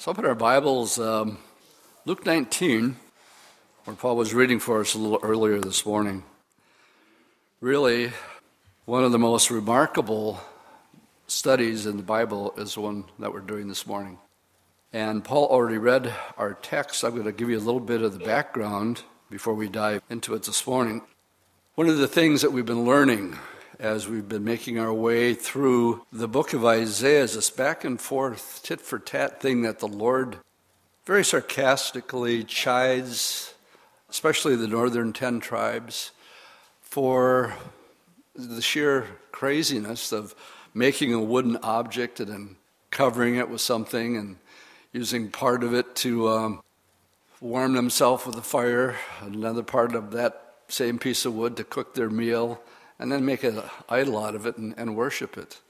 So open our Bibles, um, Luke 19, where Paul was reading for us a little earlier this morning. Really, one of the most remarkable studies in the Bible is the one that we're doing this morning. And Paul already read our text. I'm going to give you a little bit of the background before we dive into it this morning. One of the things that we've been learning as we've been making our way through the book of Isaiah is this back and forth, tit for tat thing that the Lord very sarcastically chides, especially the northern ten tribes, for the sheer craziness of making a wooden object and then covering it with something and using part of it to um, warm themselves with a fire, another part of that same piece of wood to cook their meal and then make an idol out of it and, and worship it.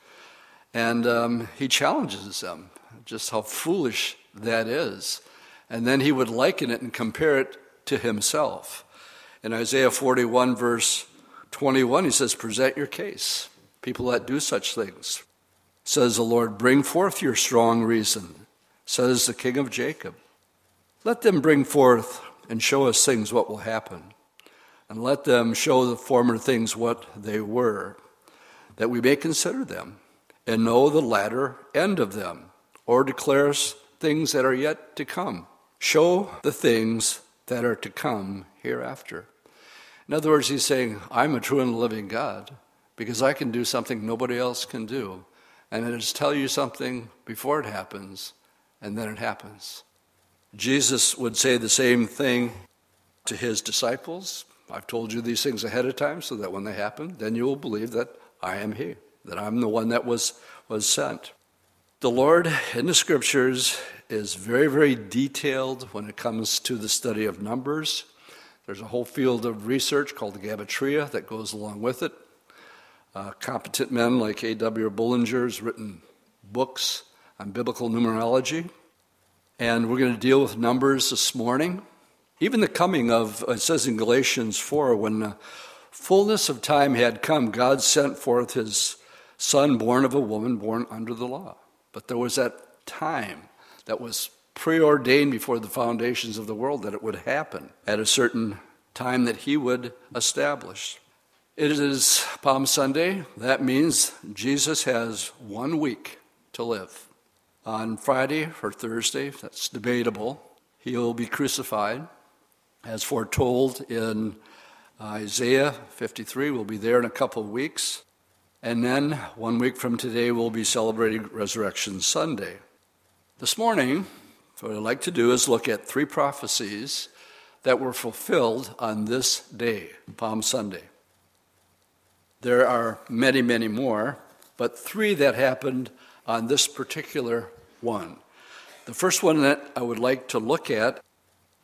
And um, he challenges them just how foolish that is. And then he would liken it and compare it to himself. In Isaiah 41, verse 21, he says, Present your case. People that do such things. Says the Lord, Bring forth your strong reason, says the King of Jacob. Let them bring forth and show us things what will happen and let them show the former things what they were, that we may consider them and know the latter end of them, or declare us things that are yet to come. Show the things that are to come hereafter. In other words, he's saying, I'm a true and living God because I can do something nobody else can do. And it is tell you something before it happens, and then it happens. Jesus would say the same thing to his disciples I've told you these things ahead of time so that when they happen, then you will believe that I am He, that I'm the one that was, was sent. The Lord in the scriptures is very, very detailed when it comes to the study of numbers. There's a whole field of research called Gematria that goes along with it. Uh, competent men like E.W. Bullinger has written books on biblical numerology. And we're going to deal with numbers this morning. Even the coming of, uh, it says in Galatians 4, when the fullness of time had come, God sent forth his son, born of a woman, born under the law. But there was that time that was preordained before the foundations of the world that it would happen at a certain time that he would establish. It is Palm Sunday. That means Jesus has one week to live. On Friday or Thursday, that's debatable, he'll be crucified as foretold in Isaiah 53. We'll be there in a couple of weeks. And then, one week from today, we'll be celebrating Resurrection Sunday. This morning, what I'd like to do is look at three prophecies that were fulfilled on this day, Palm Sunday. There are many, many more, but three that happened on this particular one. The first one that I would like to look at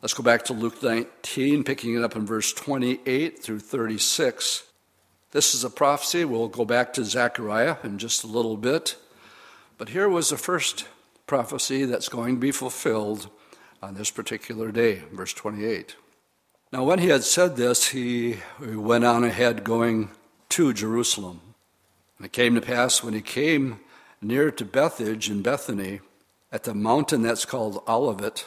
Let's go back to Luke 19, picking it up in verse 28 through 36. This is a prophecy. We'll go back to Zechariah in just a little bit. But here was the first prophecy that's going to be fulfilled on this particular day, verse 28. Now, when he had said this, he went on ahead going to Jerusalem. And it came to pass when he came near to Bethphage in Bethany, at the mountain that's called Olivet,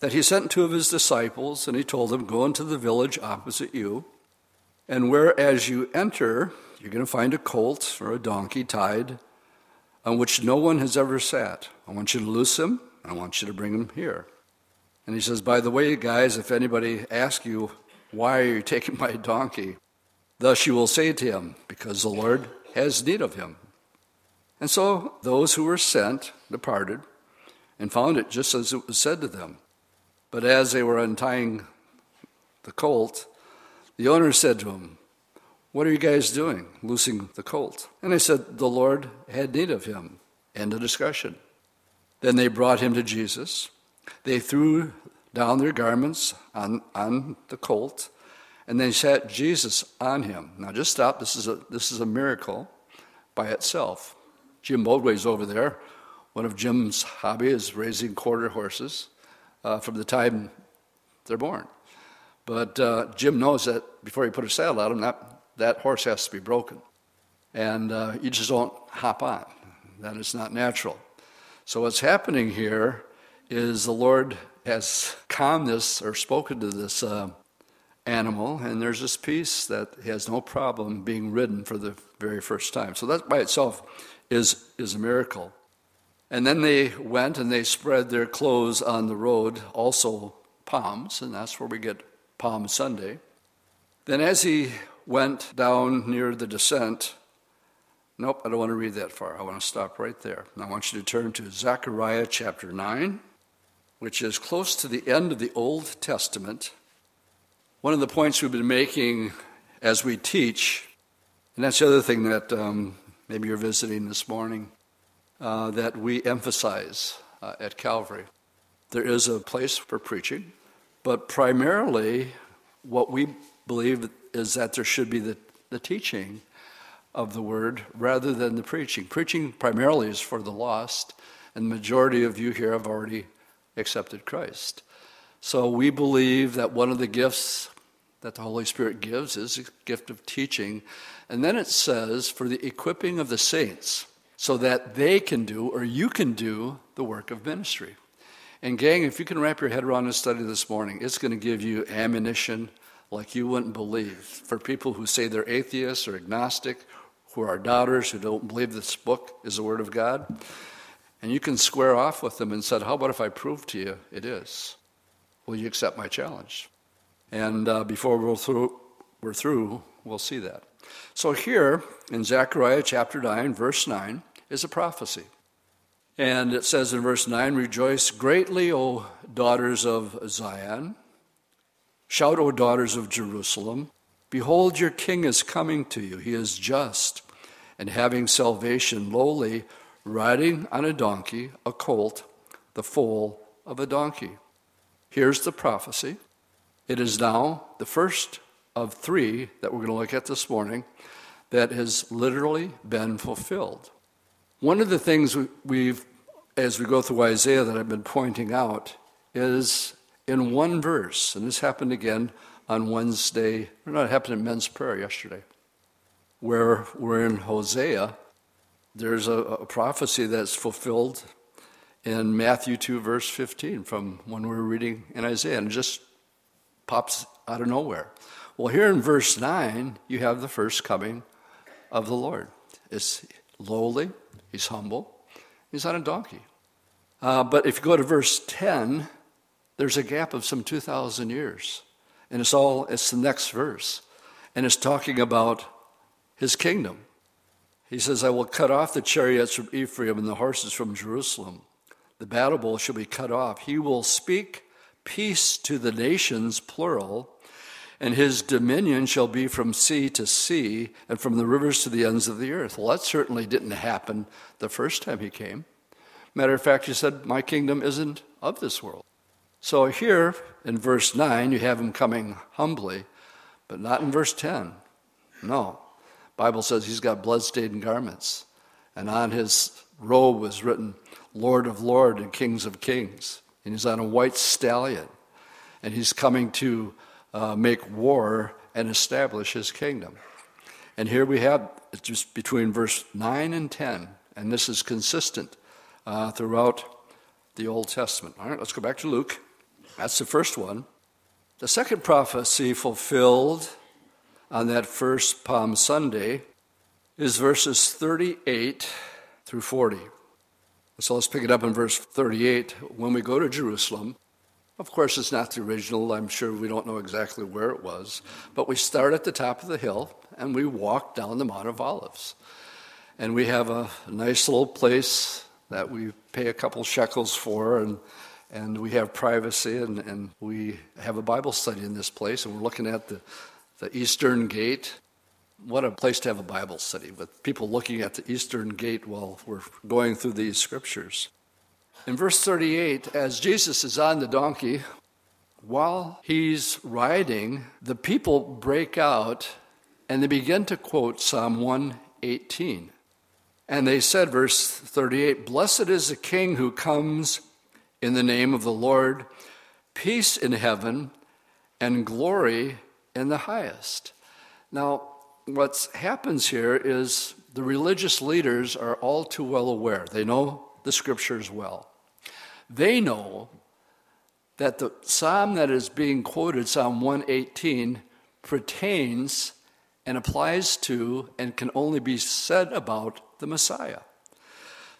that he sent two of his disciples, and he told them, Go into the village opposite you, and where as you enter, you're going to find a colt or a donkey tied on which no one has ever sat. I want you to loose him, and I want you to bring him here. And he says, By the way, guys, if anybody asks you, Why are you taking my donkey? Thus you will say to him, Because the Lord has need of him. And so those who were sent departed and found it just as it was said to them. But as they were untying the colt, the owner said to him, What are you guys doing, loosing the colt? And they said, The Lord had need of him. End of discussion. Then they brought him to Jesus. They threw down their garments on, on the colt, and they sat Jesus on him. Now just stop. This is a, this is a miracle by itself. Jim Boldway's over there. One of Jim's hobby is raising quarter horses uh, from the time they're born. But uh, Jim knows that before you put a saddle on him, that, that horse has to be broken. And uh, you just don't hop on. That is not natural. So what's happening here is the Lord has calmed this or spoken to this uh, animal, and there's this peace that has no problem being ridden for the very first time. So that by itself is, is a miracle. And then they went and they spread their clothes on the road, also palms, and that's where we get Palm Sunday. Then, as he went down near the descent, nope, I don't want to read that far. I want to stop right there. I want you to turn to Zechariah chapter 9, which is close to the end of the Old Testament. One of the points we've been making as we teach, and that's the other thing that um, maybe you're visiting this morning, uh, that we emphasize uh, at Calvary. There is a place for preaching, but primarily what we believe is that there should be the, the teaching of the word rather than the preaching. Preaching primarily is for the lost, and the majority of you here have already accepted Christ. So we believe that one of the gifts that the Holy Spirit gives is a gift of teaching. And then it says, for the equipping of the saints, so that they can do, or you can do, the work of ministry. And, gang, if you can wrap your head around this study this morning, it's going to give you ammunition like you wouldn't believe. For people who say they're atheists or agnostic, who are doubters, who don't believe this book is the Word of God, and you can square off with them and said, How about if I prove to you it is? Will you accept my challenge? And uh, before we're through, we're through, we'll see that. So here in Zechariah chapter 9, verse 9, is a prophecy. And it says in verse 9, Rejoice greatly, O daughters of Zion. Shout, O daughters of Jerusalem. Behold, your king is coming to you. He is just and having salvation, lowly, riding on a donkey, a colt, the foal of a donkey. Here's the prophecy. It is now the first of three that we're going to look at this morning that has literally been fulfilled. One of the things we've, as we go through Isaiah, that I've been pointing out is in one verse, and this happened again on Wednesday, or not, it happened in men's prayer yesterday, where we're in Hosea. There's a, a prophecy that's fulfilled in Matthew 2, verse 15, from when we were reading in Isaiah, and just pops out of nowhere. Well, here in verse 9, you have the first coming of the Lord. It's lowly, he's humble, he's on a donkey. Uh, but if you go to verse 10, there's a gap of some 2,000 years. And it's all, it's the next verse. And it's talking about his kingdom. He says, I will cut off the chariots from Ephraim and the horses from Jerusalem. The battle bow shall be cut off. He will speak peace to the nations, plural, and his dominion shall be from sea to sea and from the rivers to the ends of the earth. Well, that certainly didn't happen the first time he came. Matter of fact, he said, My kingdom isn't of this world. So here in verse 9, you have him coming humbly, but not in verse 10. No. Bible says he's got blood-stained garments, and on his robe was written, Lord of Lords and Kings of Kings. And he's on a white stallion, and he's coming to uh, make war and establish his kingdom. And here we have just between verse 9 and 10, and this is consistent uh, throughout the Old Testament. All right, let's go back to Luke. That's the first one. The second prophecy fulfilled on that first Palm Sunday is verses 38 through 40. So let's pick it up in verse 38. When we go to Jerusalem, of course, it's not the original. I'm sure we don't know exactly where it was. But we start at the top of the hill and we walk down the Mount of Olives. And we have a nice little place that we pay a couple shekels for, and, and we have privacy, and, and we have a Bible study in this place. And we're looking at the, the Eastern Gate. What a place to have a Bible study with people looking at the Eastern Gate while we're going through these scriptures. In verse 38, as Jesus is on the donkey, while he's riding, the people break out and they begin to quote Psalm 118. And they said, verse 38, Blessed is the King who comes in the name of the Lord, peace in heaven and glory in the highest. Now, what happens here is the religious leaders are all too well aware. They know the scriptures well. They know that the psalm that is being quoted, Psalm 118, pertains and applies to and can only be said about the Messiah.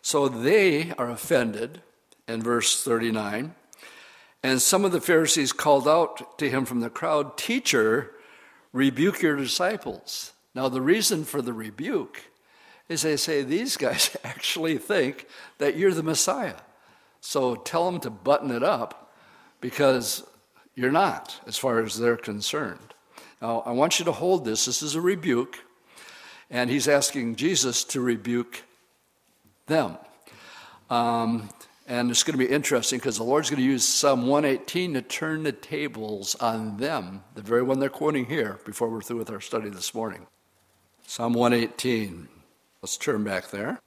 So they are offended in verse 39. And some of the Pharisees called out to him from the crowd, Teacher, rebuke your disciples. Now, the reason for the rebuke is they say these guys actually think that you're the Messiah. So tell them to button it up because you're not, as far as they're concerned. Now, I want you to hold this. This is a rebuke, and he's asking Jesus to rebuke them. Um, and it's going to be interesting because the Lord's going to use Psalm 118 to turn the tables on them, the very one they're quoting here, before we're through with our study this morning. Psalm 118. Let's turn back there.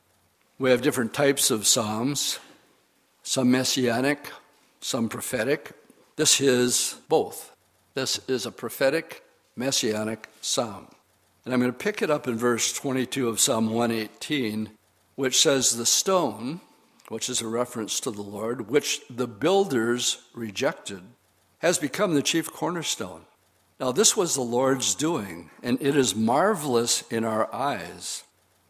We have different types of Psalms, some messianic, some prophetic. This is both. This is a prophetic, messianic psalm. And I'm going to pick it up in verse 22 of Psalm 118, which says, The stone, which is a reference to the Lord, which the builders rejected, has become the chief cornerstone. Now, this was the Lord's doing, and it is marvelous in our eyes.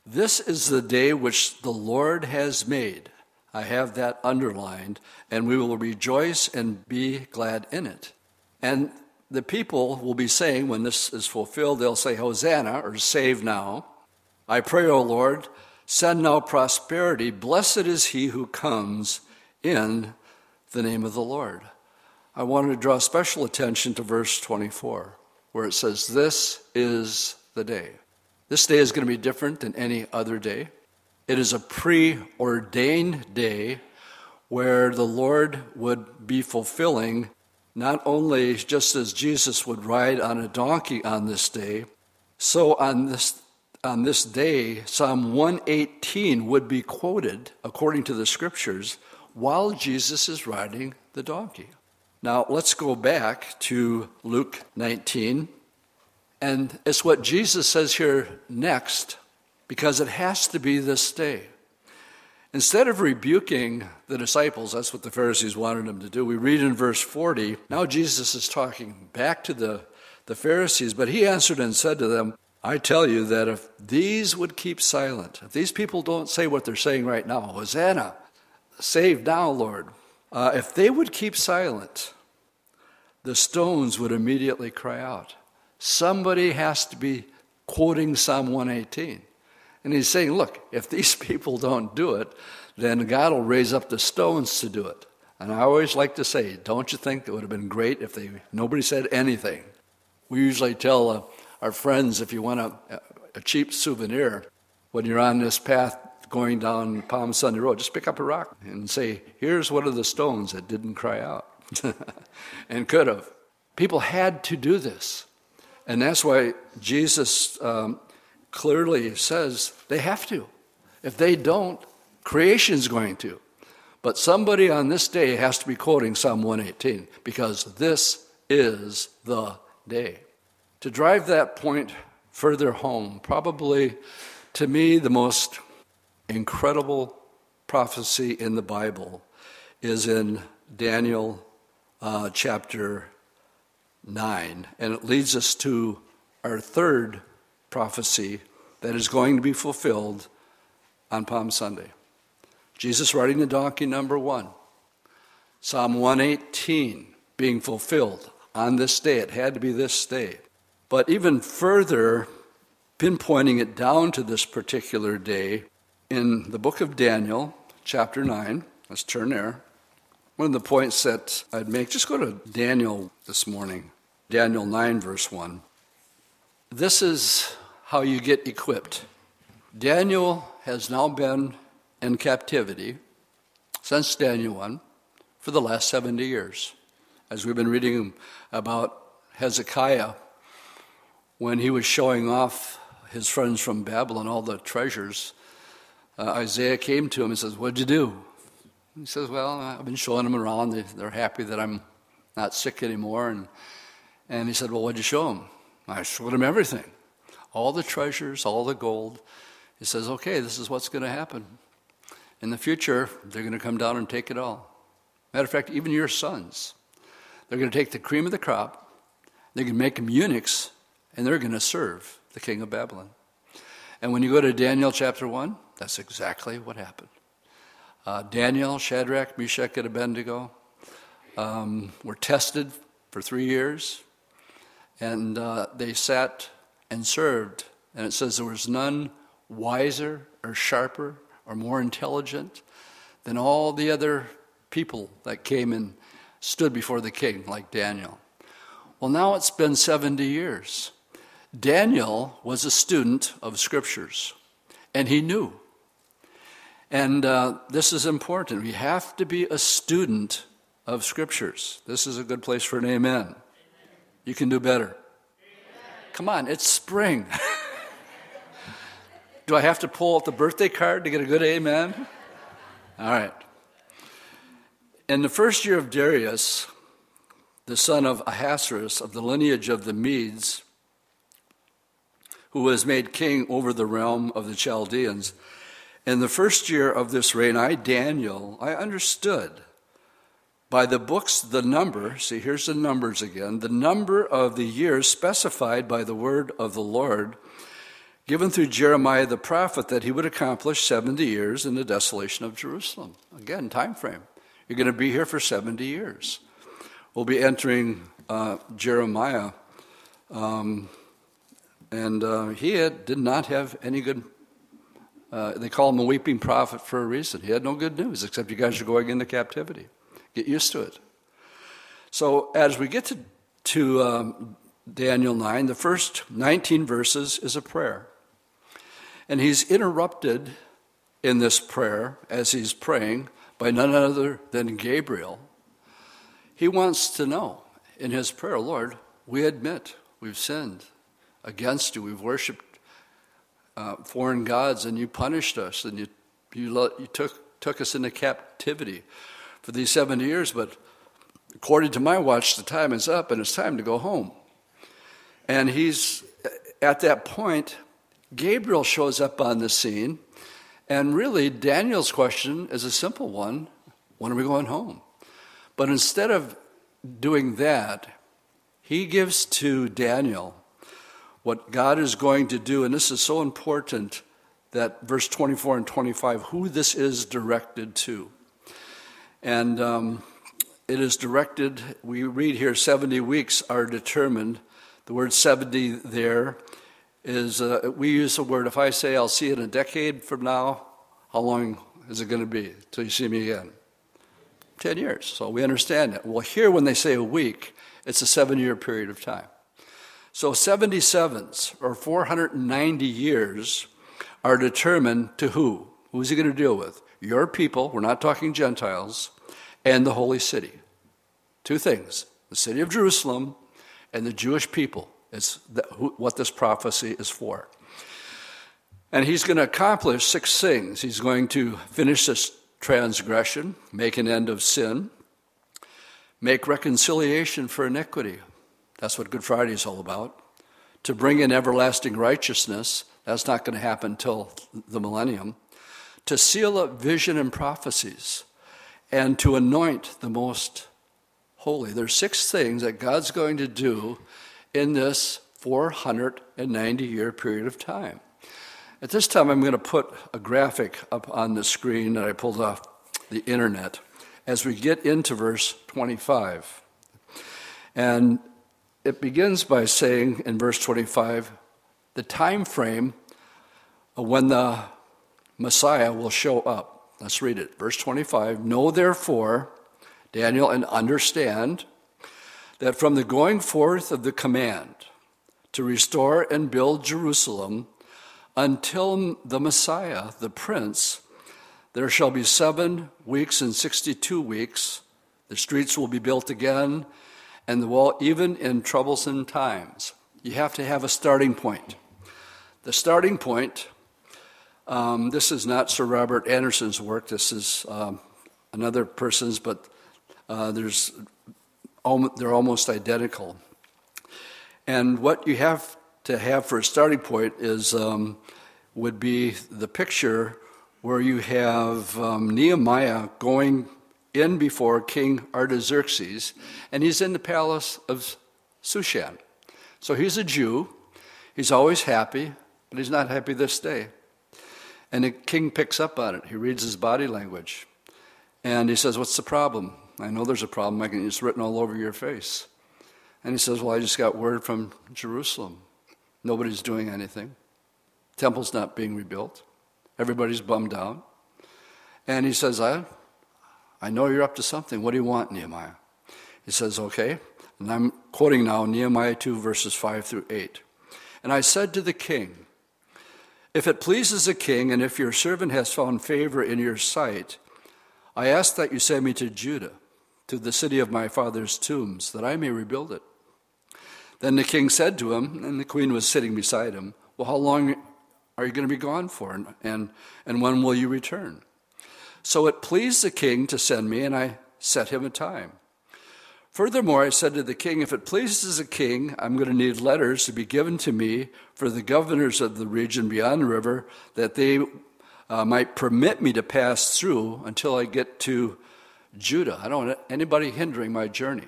This is the day which the Lord has made. I have that underlined, and we will rejoice and be glad in it. And the people will be saying, when this is fulfilled, they'll say, Hosanna, or save now. I pray, O Lord, send now prosperity. Blessed is he who comes in the name of the Lord. I wanted to draw special attention to verse 24, where it says, This is the day. This day is going to be different than any other day. It is a preordained day where the Lord would be fulfilling not only just as Jesus would ride on a donkey on this day, so on this on this day, Psalm 118 would be quoted according to the scriptures while Jesus is riding the donkey. Now, let's go back to Luke 19. And it's what Jesus says here next, because it has to be this day. Instead of rebuking the disciples, that's what the Pharisees wanted him to do, we read in verse 40. Now Jesus is talking back to the, the Pharisees, but he answered and said to them, I tell you that if these would keep silent, if these people don't say what they're saying right now, Hosanna, save now, Lord, uh, if they would keep silent, the stones would immediately cry out. Somebody has to be quoting Psalm 118. And he's saying, look, if these people don't do it, then God will raise up the stones to do it. And I always like to say, don't you think it would have been great if they nobody said anything? We usually tell uh, our friends if you want a, a cheap souvenir when you're on this path going down Palm Sunday Road, just pick up a rock and say, here's one of the stones that didn't cry out and could have. People had to do this. And that's why Jesus um, clearly says they have to. If they don't, creation's going to. But somebody on this day has to be quoting Psalm 118 because this is the day. To drive that point further home, probably to me the most incredible prophecy in the Bible is in Daniel uh, chapter 9. And it leads us to our third prophecy that is going to be fulfilled on Palm Sunday. Jesus riding the donkey, number one. Psalm 118 being fulfilled on this day. It had to be this day. But even further, pinpointing it down to this particular day, in the book of Daniel, chapter 9, let's turn there. One of the points that I'd make, just go to Daniel this morning, Daniel 9, verse 1. This is how you get equipped. Daniel has now been in captivity since Daniel 1 for the last 70 years. As we've been reading about Hezekiah, when he was showing off his friends from Babylon all the treasures uh, Isaiah came to him and says, What'd you do? He says, Well, I've been showing them around. They're happy that I'm not sick anymore. And, and he said, Well, what'd you show them? I showed them everything all the treasures, all the gold. He says, Okay, this is what's going to happen. In the future, they're going to come down and take it all. Matter of fact, even your sons. They're going to take the cream of the crop, they're going to make them eunuchs, and they're going to serve the king of Babylon. And when you go to Daniel chapter 1, that's exactly what happened. Uh, Daniel, Shadrach, Meshach, and Abednego um, were tested for three years, and uh, they sat and served. And it says there was none wiser or sharper or more intelligent than all the other people that came and stood before the king, like Daniel. Well, now it's been 70 years. Daniel was a student of scriptures, and he knew. And uh, this is important. We have to be a student of scriptures. This is a good place for an amen. You can do better. Come on, it's spring. do I have to pull out the birthday card to get a good amen? All right. In the first year of Darius, the son of Ahasuerus of the lineage of the Medes, who was made king over the realm of the Chaldeans, in the first year of this reign, I, Daniel, I understood by the books the number, see, here's the numbers again, the number of the years specified by the word of the Lord, given through Jeremiah the prophet, that he would accomplish 70 years in the desolation of Jerusalem. Again, time frame. You're going to be here for 70 years. We'll be entering uh, Jeremiah. Um, and uh, he had, did not have any good, uh, they call him a weeping prophet for a reason. He had no good news, except you guys are going into captivity. Get used to it. So as we get to, to um, Daniel 9, the first 19 verses is a prayer. And he's interrupted in this prayer as he's praying by none other than Gabriel. He wants to know in his prayer, Lord, we admit we've sinned against you. We've worshiped uh, foreign gods, and you punished us, and you, you, you took, took us into captivity for these 70 years. But according to my watch, the time is up, and it's time to go home. And he's at that point, Gabriel shows up on the scene and really, Daniel's question is a simple one when are we going home? But instead of doing that, he gives to Daniel what God is going to do. And this is so important that verse 24 and 25, who this is directed to. And um, it is directed, we read here 70 weeks are determined. The word 70 there is uh, we use the word, if I say I'll see you in a decade from now, how long is it going to be till you see me again? 10 years. So we understand that. Well, here when they say a week, it's a seven year period of time. So 77s or 490 years are determined to who? Who's he going to deal with? Your people, we're not talking Gentiles, and the holy city. Two things the city of Jerusalem and the Jewish people is what this prophecy is for. And he's going to accomplish six things. He's going to finish this transgression, make an end of sin, make reconciliation for iniquity. That's what Good Friday is all about. To bring in everlasting righteousness. That's not going to happen until the millennium. To seal up vision and prophecies. And to anoint the most holy. There's six things that God's going to do in this 490 year period of time. At this time, I'm going to put a graphic up on the screen that I pulled off the internet as we get into verse 25. And it begins by saying in verse 25 the time frame when the Messiah will show up. Let's read it. Verse 25 Know therefore, Daniel, and understand that from the going forth of the command to restore and build Jerusalem, until the Messiah, the Prince, there shall be seven weeks and 62 weeks. The streets will be built again, and the wall, even in troublesome times. You have to have a starting point. The starting point, um, this is not Sir Robert Anderson's work, this is um, another person's, but uh, there's, they're almost identical. And what you have to have for a starting point is um, would be the picture where you have um, Nehemiah going in before King Artaxerxes, and he's in the palace of Shushan. So he's a Jew. He's always happy, but he's not happy this day. And the king picks up on it. He reads his body language. And he says, What's the problem? I know there's a problem. I can, it's written all over your face. And he says, Well, I just got word from Jerusalem. Nobody's doing anything. Temple's not being rebuilt. Everybody's bummed out. And he says, I, I know you're up to something. What do you want, Nehemiah? He says, Okay. And I'm quoting now Nehemiah 2, verses 5 through 8. And I said to the king, If it pleases the king, and if your servant has found favor in your sight, I ask that you send me to Judah, to the city of my father's tombs, that I may rebuild it. Then the king said to him, and the queen was sitting beside him, Well, how long are you going to be gone for, and, and, and when will you return? So it pleased the king to send me, and I set him a time. Furthermore, I said to the king, If it pleases the king, I'm going to need letters to be given to me for the governors of the region beyond the river, that they uh, might permit me to pass through until I get to Judah. I don't want anybody hindering my journey.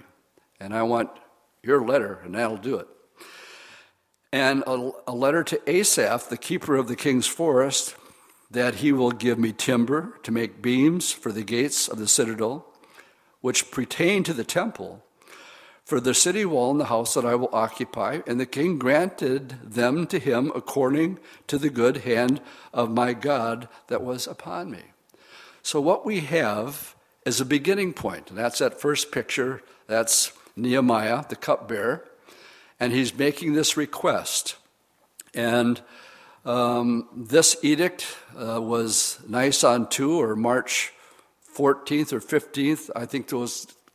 And I want your letter, and that'll do it. And a, a letter to Asaph, the keeper of the king's forest, that he will give me timber to make beams for the gates of the citadel, which pertain to the temple, for the city wall and the house that I will occupy. And the king granted them to him according to the good hand of my God that was upon me. So, what we have is a beginning point. And that's that first picture. That's Nehemiah, the cupbearer. And he's making this request. And um, this edict uh, was Nisan 2 or March 14th or 15th. I think a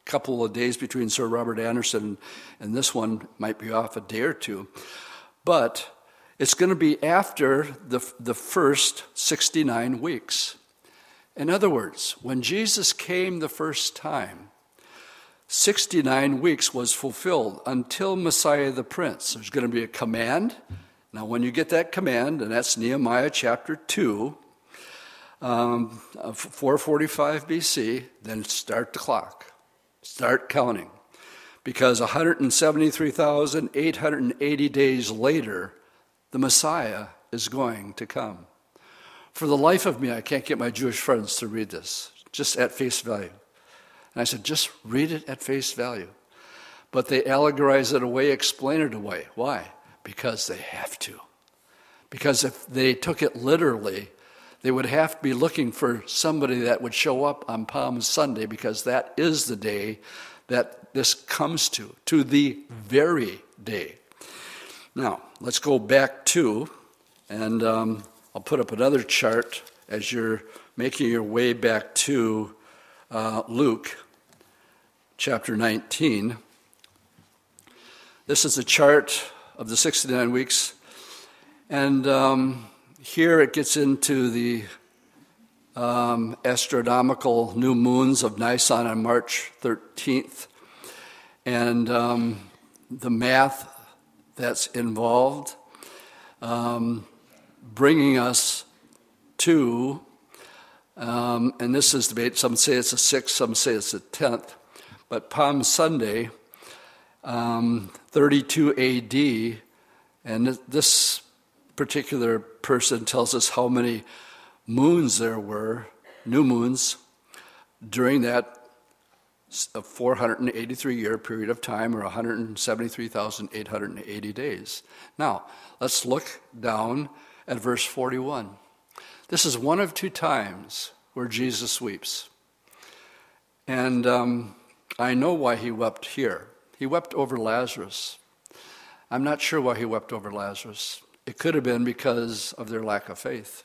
couple of days between Sir Robert Anderson and this one might be off a day or two. But it's going to be after the, the first 69 weeks. In other words, when Jesus came the first time, 69 weeks was fulfilled until Messiah the Prince. There's going to be a command now, when you get that command, and that's Nehemiah chapter 2, um, 445 BC, then start the clock. Start counting. Because 173,880 days later, the Messiah is going to come. For the life of me, I can't get my Jewish friends to read this, just at face value. And I said, just read it at face value. But they allegorize it away, explain it away. Why? Because they have to. Because if they took it literally, they would have to be looking for somebody that would show up on Palm Sunday because that is the day that this comes to, to the very day. Now, let's go back to, and um, I'll put up another chart as you're making your way back to uh, Luke chapter 19. This is a chart of the 69 weeks. And um, here it gets into the um, astronomical new moons of Nisan on March 13th and um, the math that's involved, um, bringing us to, um, and this is debate, some say it's the 6th, some say it's the 10th, but Palm Sunday um, 32 AD, and this particular person tells us how many moons there were, new moons, during that 483 year period of time, or 173,880 days. Now, let's look down at verse 41. This is one of two times where Jesus weeps. And um, I know why he wept here. He wept over Lazarus. I'm not sure why he wept over Lazarus. It could have been because of their lack of faith.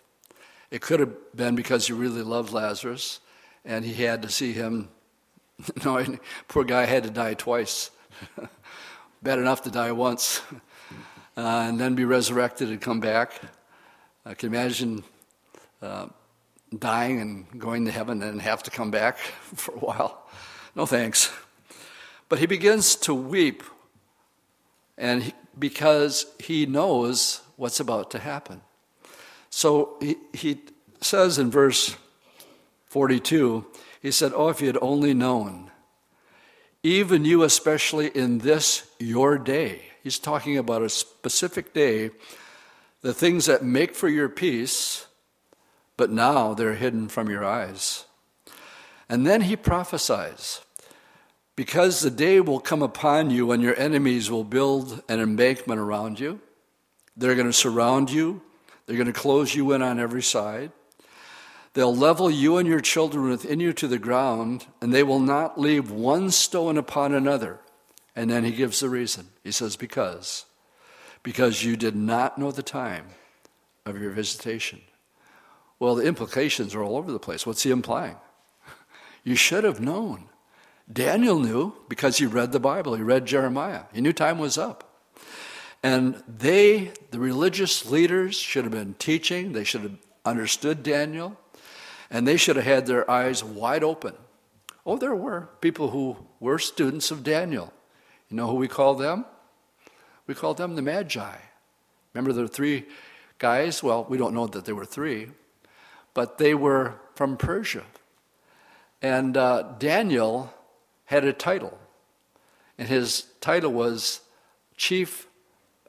It could have been because he really loved Lazarus and he had to see him. No, poor guy had to die twice. Bad enough to die once uh, and then be resurrected and come back. I can imagine uh, dying and going to heaven and have to come back for a while. No thanks. But he begins to weep, and he, because he knows what's about to happen. So he, he says in verse 42, He said, Oh, if you had only known, even you, especially in this your day. He's talking about a specific day, the things that make for your peace, but now they're hidden from your eyes. And then he prophesies because the day will come upon you when your enemies will build an embankment around you. They're going to surround you, they're going to close you in on every side. They'll level you and your children within you to the ground, and they will not leave one stone upon another. And then he gives the reason. He says, Because. Because you did not know the time of your visitation. Well, the implications are all over the place. What's he implying? You should have known. Daniel knew because he read the Bible, he read Jeremiah. He knew time was up. And they, the religious leaders, should have been teaching, they should have understood Daniel, and they should have had their eyes wide open. Oh, there were people who were students of Daniel. You know who we call them? We call them the Magi. Remember the three guys? Well, we don't know that there were three, but they were from Persia. And uh, Daniel had a title, and his title was Chief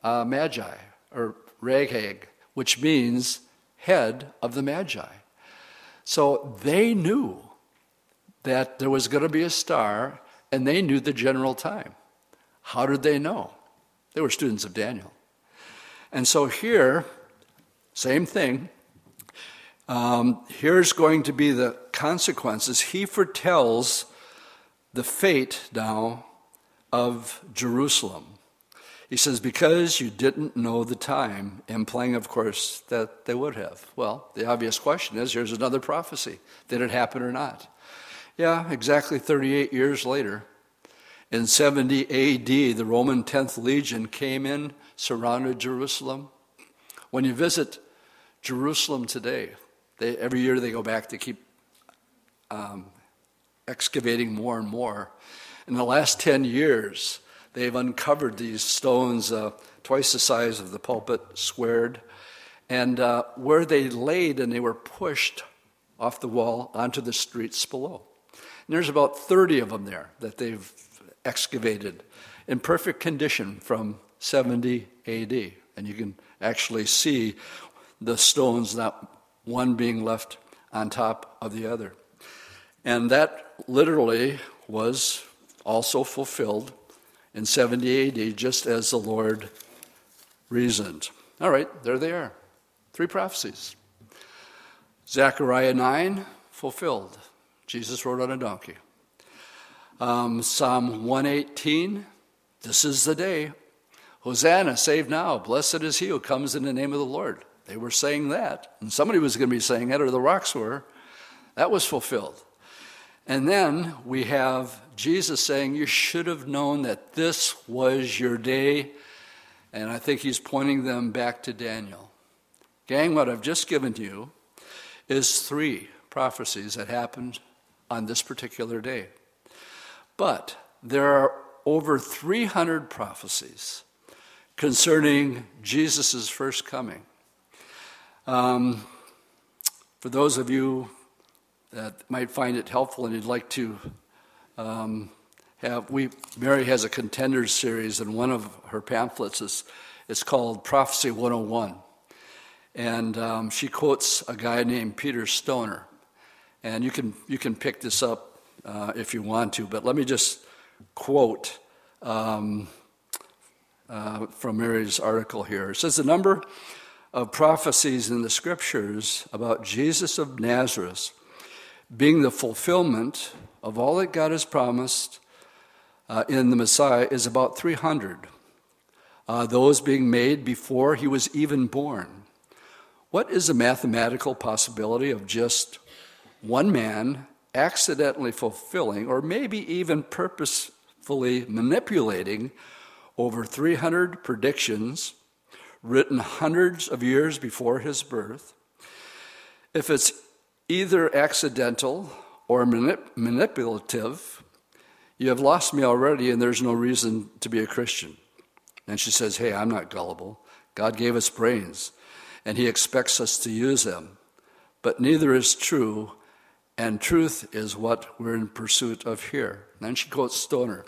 uh, Magi, or Raghag, which means head of the Magi. So they knew that there was going to be a star, and they knew the general time. How did they know? They were students of Daniel. And so here, same thing. Um, here's going to be the consequences. He foretells the fate now of Jerusalem. He says, Because you didn't know the time, implying, of course, that they would have. Well, the obvious question is here's another prophecy. Did it happen or not? Yeah, exactly 38 years later, in 70 AD, the Roman 10th Legion came in, surrounded Jerusalem. When you visit Jerusalem today, they, every year they go back to keep um, excavating more and more. In the last 10 years, they've uncovered these stones uh, twice the size of the pulpit, squared, and uh, where they laid and they were pushed off the wall onto the streets below. And there's about 30 of them there that they've excavated in perfect condition from 70 AD. And you can actually see the stones, not one being left on top of the other. And that literally was also fulfilled in 70 AD, just as the Lord reasoned. All right, there they are. Three prophecies. Zechariah 9, fulfilled. Jesus rode on a donkey. Um, Psalm 118, this is the day. Hosanna, save now. Blessed is he who comes in the name of the Lord. They were saying that, and somebody was going to be saying that, or the rocks were. That was fulfilled. And then we have Jesus saying, You should have known that this was your day. And I think he's pointing them back to Daniel. Gang, what I've just given you is three prophecies that happened on this particular day. But there are over 300 prophecies concerning Jesus' first coming. Um, for those of you that might find it helpful and you'd like to um, have, we Mary has a contenders series, and one of her pamphlets is it's called Prophecy 101, and um, she quotes a guy named Peter Stoner, and you can you can pick this up uh, if you want to, but let me just quote. Um, uh, from Mary's article here. It says the number of prophecies in the scriptures about Jesus of Nazareth being the fulfillment of all that God has promised uh, in the Messiah is about 300. Uh, those being made before he was even born. What is the mathematical possibility of just one man accidentally fulfilling, or maybe even purposefully manipulating, over 300 predictions written hundreds of years before his birth? If it's either accidental or manip- manipulative, you have lost me already, and there's no reason to be a Christian. And she says, Hey, I'm not gullible. God gave us brains, and He expects us to use them. But neither is true, and truth is what we're in pursuit of here. Then she quotes Stoner.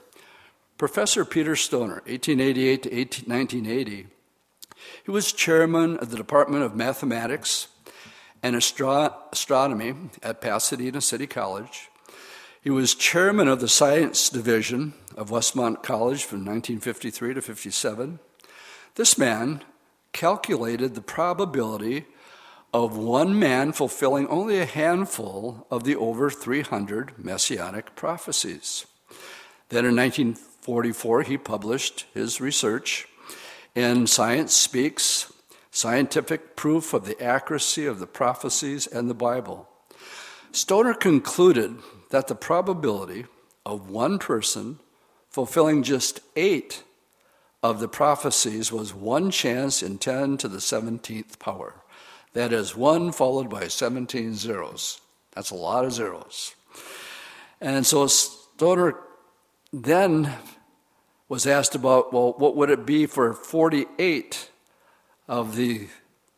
Professor Peter Stoner, 1888 to 1980, he was chairman of the Department of Mathematics and Astro- Astronomy at Pasadena City College. He was chairman of the Science Division of Westmont College from 1953 to 57. This man calculated the probability of one man fulfilling only a handful of the over 300 messianic prophecies. Then in 1944, he published his research in Science Speaks Scientific Proof of the Accuracy of the Prophecies and the Bible. Stoner concluded that the probability of one person fulfilling just eight of the prophecies was one chance in 10 to the 17th power. That is, one followed by 17 zeros. That's a lot of zeros. And so Stoner then was asked about, well, what would it be for 48 of the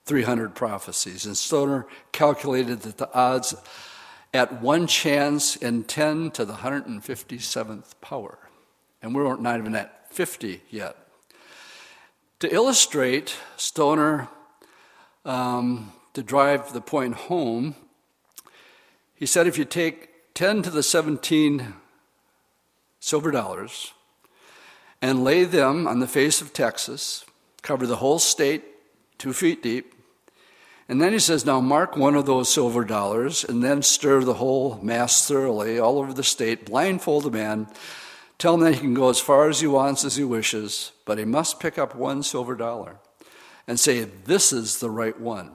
300 prophecies? And Stoner calculated that the odds at one chance in 10 to the 157th power. And we're not even at 50 yet. To illustrate Stoner, um, to drive the point home, he said if you take 10 to the 17 silver dollars and lay them on the face of Texas, cover the whole state two feet deep, and then he says, Now mark one of those silver dollars, and then stir the whole mass thoroughly all over the state, blindfold the man, tell him that he can go as far as he wants, as he wishes, but he must pick up one silver dollar and say, This is the right one.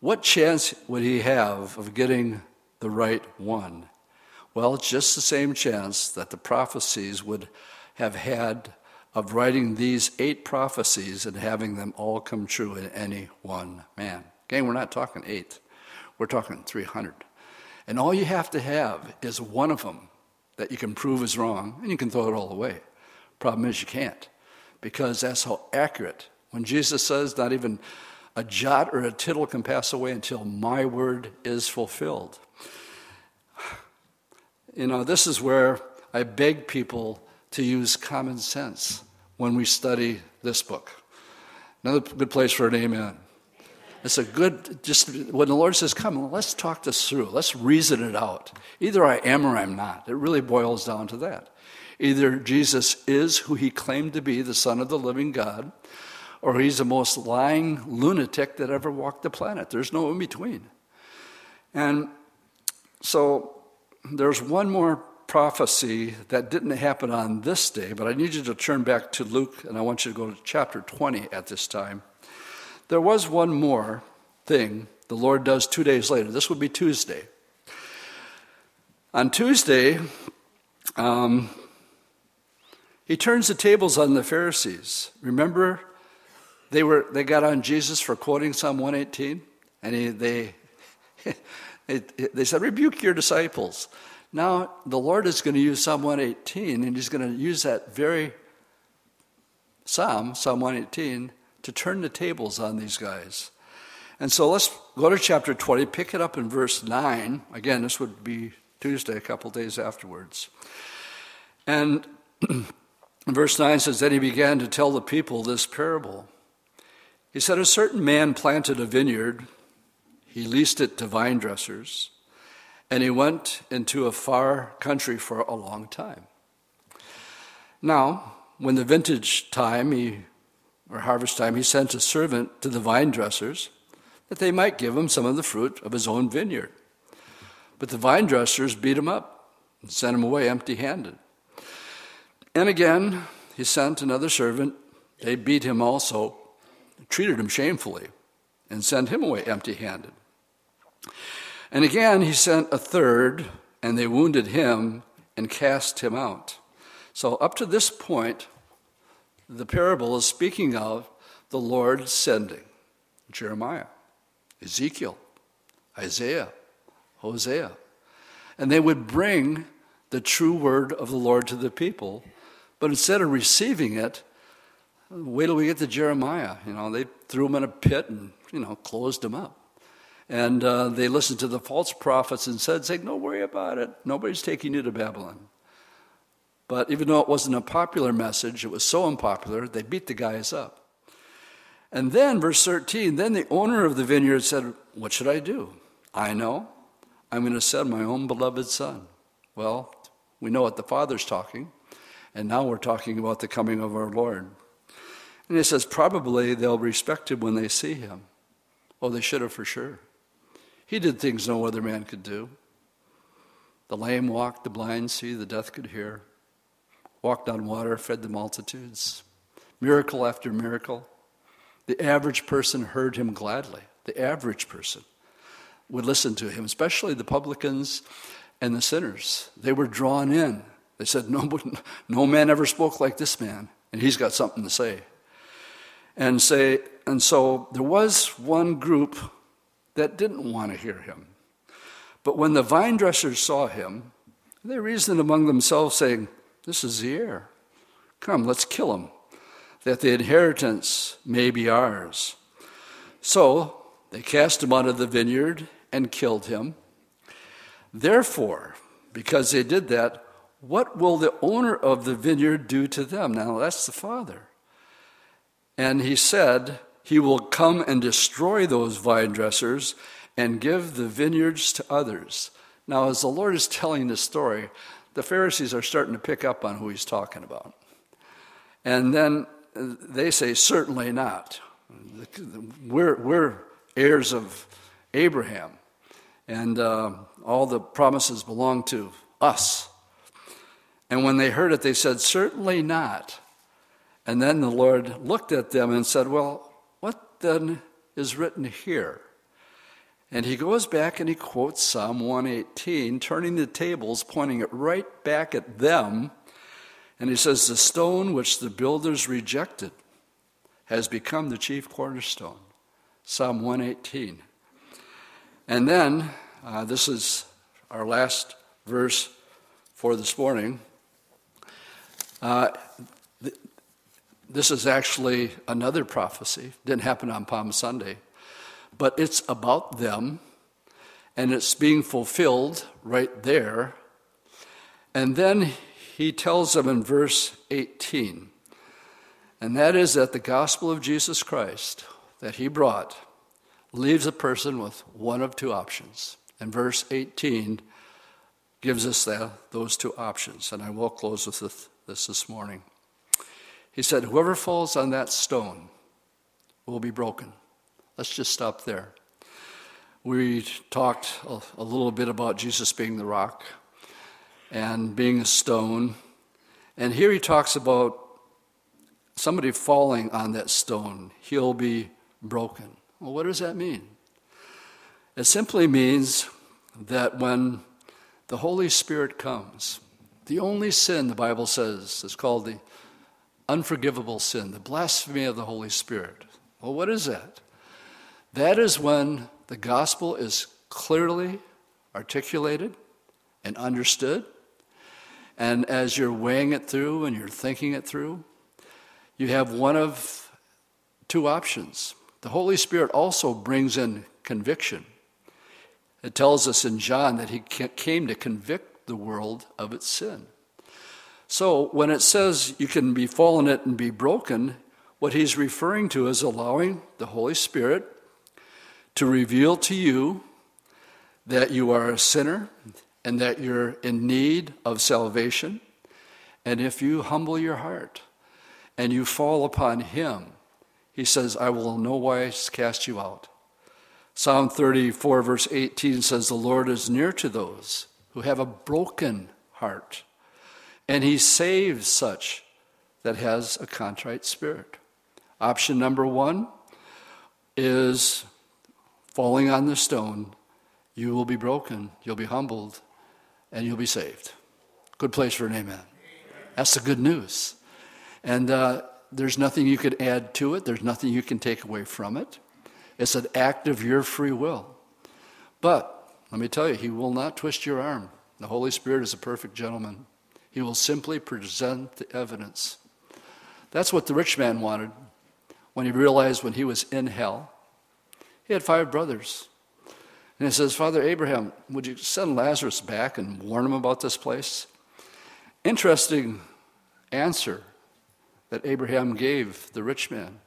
What chance would he have of getting the right one? Well, just the same chance that the prophecies would have had of writing these eight prophecies and having them all come true in any one man. Again, we're not talking eight, we're talking 300. And all you have to have is one of them that you can prove is wrong, and you can throw it all away. Problem is, you can't, because that's how accurate. When Jesus says, not even a jot or a tittle can pass away until my word is fulfilled. You know, this is where I beg people to use common sense when we study this book. Another good place for an amen. It's a good, just when the Lord says, Come, let's talk this through. Let's reason it out. Either I am or I'm not. It really boils down to that. Either Jesus is who he claimed to be, the Son of the living God, or he's the most lying lunatic that ever walked the planet. There's no in between. And so there's one more prophecy that didn't happen on this day, but I need you to turn back to Luke, and I want you to go to chapter 20 at this time. There was one more thing the Lord does two days later. This would be Tuesday. On Tuesday, um, he turns the tables on the Pharisees. Remember, they were they got on Jesus for quoting Psalm 118, and he, they they said, "Rebuke your disciples." Now the Lord is going to use Psalm 118, and He's going to use that very Psalm, Psalm 118, to turn the tables on these guys. And so let's go to chapter 20, pick it up in verse 9. Again, this would be Tuesday, a couple days afterwards. And verse 9 says, Then he began to tell the people this parable. He said, A certain man planted a vineyard, he leased it to vine dressers, and he went into a far country for a long time. Now, when the vintage time, he or harvest time, he sent a servant to the vine dressers that they might give him some of the fruit of his own vineyard. But the vine dressers beat him up and sent him away empty handed. And again, he sent another servant. They beat him also, treated him shamefully, and sent him away empty handed. And again, he sent a third, and they wounded him and cast him out. So, up to this point, the parable is speaking of the Lord sending Jeremiah, Ezekiel, Isaiah, Hosea. And they would bring the true word of the Lord to the people. But instead of receiving it, wait till we get to Jeremiah. You know, they threw him in a pit and, you know, closed him up. And uh, they listened to the false prophets and said, saying, Don't worry about it. Nobody's taking you to Babylon. But even though it wasn't a popular message, it was so unpopular, they beat the guys up. And then, verse 13, then the owner of the vineyard said, What should I do? I know. I'm going to send my own beloved son. Well, we know what the Father's talking, and now we're talking about the coming of our Lord. And he says, Probably they'll respect him when they see him. Oh, they should have for sure. He did things no other man could do. The lame walked, the blind see, the deaf could hear. Walked on water, fed the multitudes. Miracle after miracle. The average person heard him gladly. The average person would listen to him, especially the publicans and the sinners. They were drawn in. They said, No, no man ever spoke like this man, and he's got something to say. And say, and so there was one group that didn't want to hear him. But when the vine dressers saw him, they reasoned among themselves, saying, This is the heir. Come, let's kill him that the inheritance may be ours. So they cast him out of the vineyard and killed him. Therefore, because they did that, what will the owner of the vineyard do to them? Now, that's the father. And he said, He will come and destroy those vine dressers and give the vineyards to others. Now, as the Lord is telling this story, the Pharisees are starting to pick up on who he's talking about. And then they say, certainly not. We're, we're heirs of Abraham, and uh, all the promises belong to us. And when they heard it, they said, certainly not. And then the Lord looked at them and said, Well, then is written here? And he goes back and he quotes Psalm 118, turning the tables, pointing it right back at them and he says, The stone which the builders rejected has become the chief cornerstone. Psalm 118. And then, uh, this is our last verse for this morning. Uh, this is actually another prophecy. Didn't happen on Palm Sunday, but it's about them, and it's being fulfilled right there. And then he tells them in verse 18, and that is that the gospel of Jesus Christ that he brought leaves a person with one of two options. And verse 18 gives us that, those two options. And I will close with this, this this morning. He said, Whoever falls on that stone will be broken. Let's just stop there. We talked a, little bit about Jesus being the rock and being a stone. And here he talks about somebody falling on that stone, he'll be broken. Well, what does that mean? It simply means that when the Holy Spirit comes, the only sin the Bible says is called the unforgivable sin, the blasphemy of the Holy Spirit. Well, what is that? That is when the gospel is clearly articulated and understood and as you're weighing it through and you're thinking it through, you have one of two options. The Holy Spirit also brings in conviction. It tells us in John that he came to convict the world of its sin. So when it says you can be fallen it and be broken, what he's referring to is allowing the Holy Spirit to reveal to you that you are a sinner, and that you're in need of salvation. And if you humble your heart and you fall upon Him, He says, I will in no wise cast you out. Psalm 34, verse 18 says, The Lord is near to those who have a broken heart, and He saves such that has a contrite spirit. Option number one is falling on the stone. You will be broken, you'll be humbled, and you'll be saved. Good place for an amen. That's the good news. And uh, there's nothing you could add to it, there's nothing you can take away from it. It's an act of your free will. But let me tell you, He will not twist your arm. The Holy Spirit is a perfect gentleman. He will simply present the evidence. That's what the rich man wanted when he realized when he was in hell. He had five brothers. And he says, Father Abraham, would you send Lazarus back and warn him about this place? Interesting answer that Abraham gave the rich man.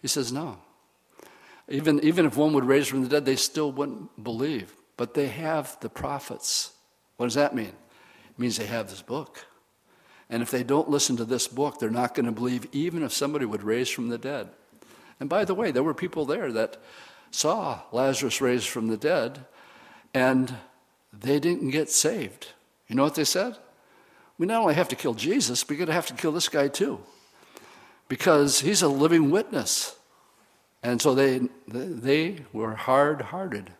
He says, No. Even, even if one would raise from the dead, they still wouldn't believe. But they have the prophets. What does that mean? Means they have this book. And if they don't listen to this book, they're not going to believe even if somebody would raise from the dead. And by the way, there were people there that saw Lazarus raised from the dead, and they didn't get saved. You know what they said? We not only have to kill Jesus, we're going to have to kill this guy too because he's a living witness. And so they, they were hard hearted.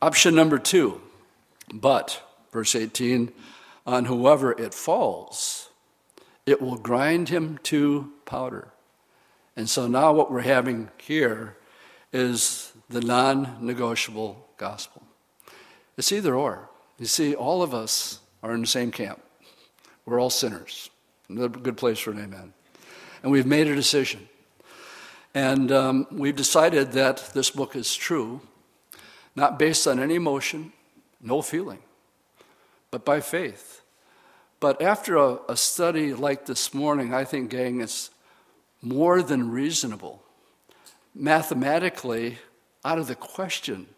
Option number two, but, verse 18, on whoever it falls, it will grind him to powder. And so now what we're having here is the non negotiable gospel. It's either or. You see, all of us are in the same camp. We're all sinners. Another good place for an amen and we've made a decision. And um, we've decided that this book is true, not based on any emotion, no feeling, but by faith. But after a, a study like this morning, I think, gang, it's more than reasonable, mathematically out of the question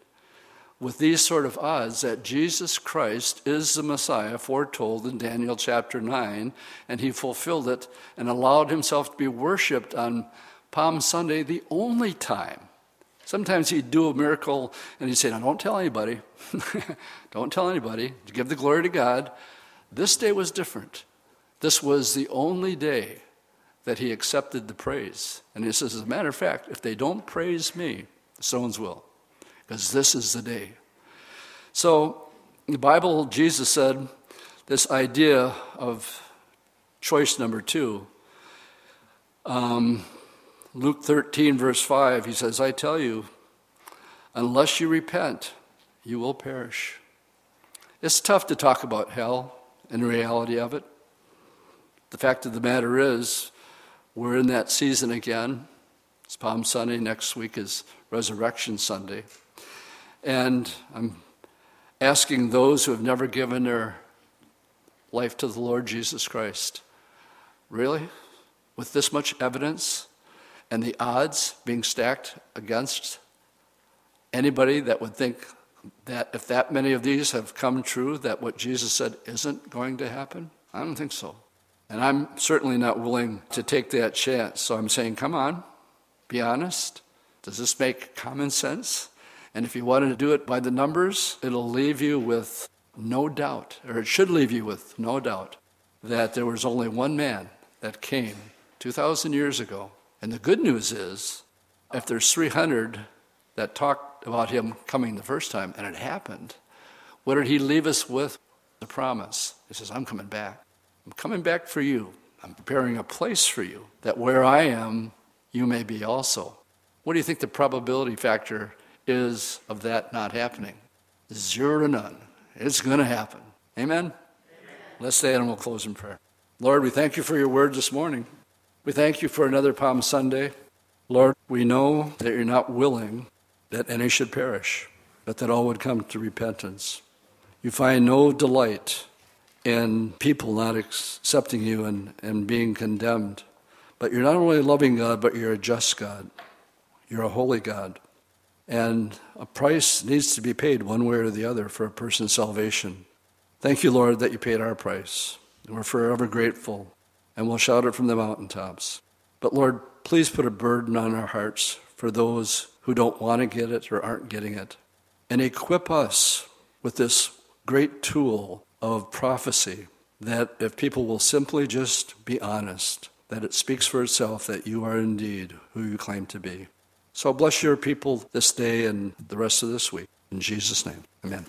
with these sort of odds that Jesus Christ is the Messiah foretold in Daniel chapter 9, and he fulfilled it and allowed himself to be worshiped on Palm Sunday, the only time. Sometimes he'd do a miracle and he'd say, Now, don't tell anybody. don't tell anybody. Give the glory to God. This day was different. This was the only day that he accepted the praise. And he says, As a matter of fact, if they don't praise me, the stones will because this is the day. So, the Bible, Jesus said this idea of choice number two. Um, Luke 13, verse 5, he says, I tell you, unless you repent, you will perish. It's tough to talk about hell and the reality of it. The fact of the matter is, we're in that season again. It's Palm Sunday. Next week is Resurrection Sunday. And I'm asking those who have never given their life to the Lord Jesus Christ really? With this much evidence and the odds being stacked against anybody that would think that if that many of these have come true, that what Jesus said isn't going to happen? I don't think so. And I'm certainly not willing to take that chance. So I'm saying, come on, be honest. Does this make common sense? And if you wanted to do it by the numbers, it'll leave you with no doubt, or it should leave you with no doubt, that there was only one man that came 2,000 years ago. And the good news is, if there's 300 that talked about him coming the first time and it happened, what did he leave us with? The promise. He says, I'm coming back. I'm coming back for you. I'm preparing a place for you, that where I am, you may be also. What do you think the probability factor is of that not happening. Zero to none. It's going to happen. Amen? Amen? Let's stay and we'll close in prayer. Lord, we thank you for your word this morning. We thank you for another Palm Sunday. Lord, we know that you're not willing that any should perish, but that all would come to repentance. You find no delight in people not accepting you and, and being condemned. But you're not only a loving God, but you're a just God. You're a holy God. And a price needs to be paid one way or the other for a person's salvation. Thank you, Lord, that you paid our price. And We're forever grateful, and we'll shout it from the mountaintops. But Lord, please put a burden on our hearts for those who don't want to get it or aren't getting it. And equip us with this great tool of prophecy that if people will simply just be honest, that it speaks for itself that you are indeed who you claim to be. So bless your people this day and the rest of this week. In Jesus' name, amen.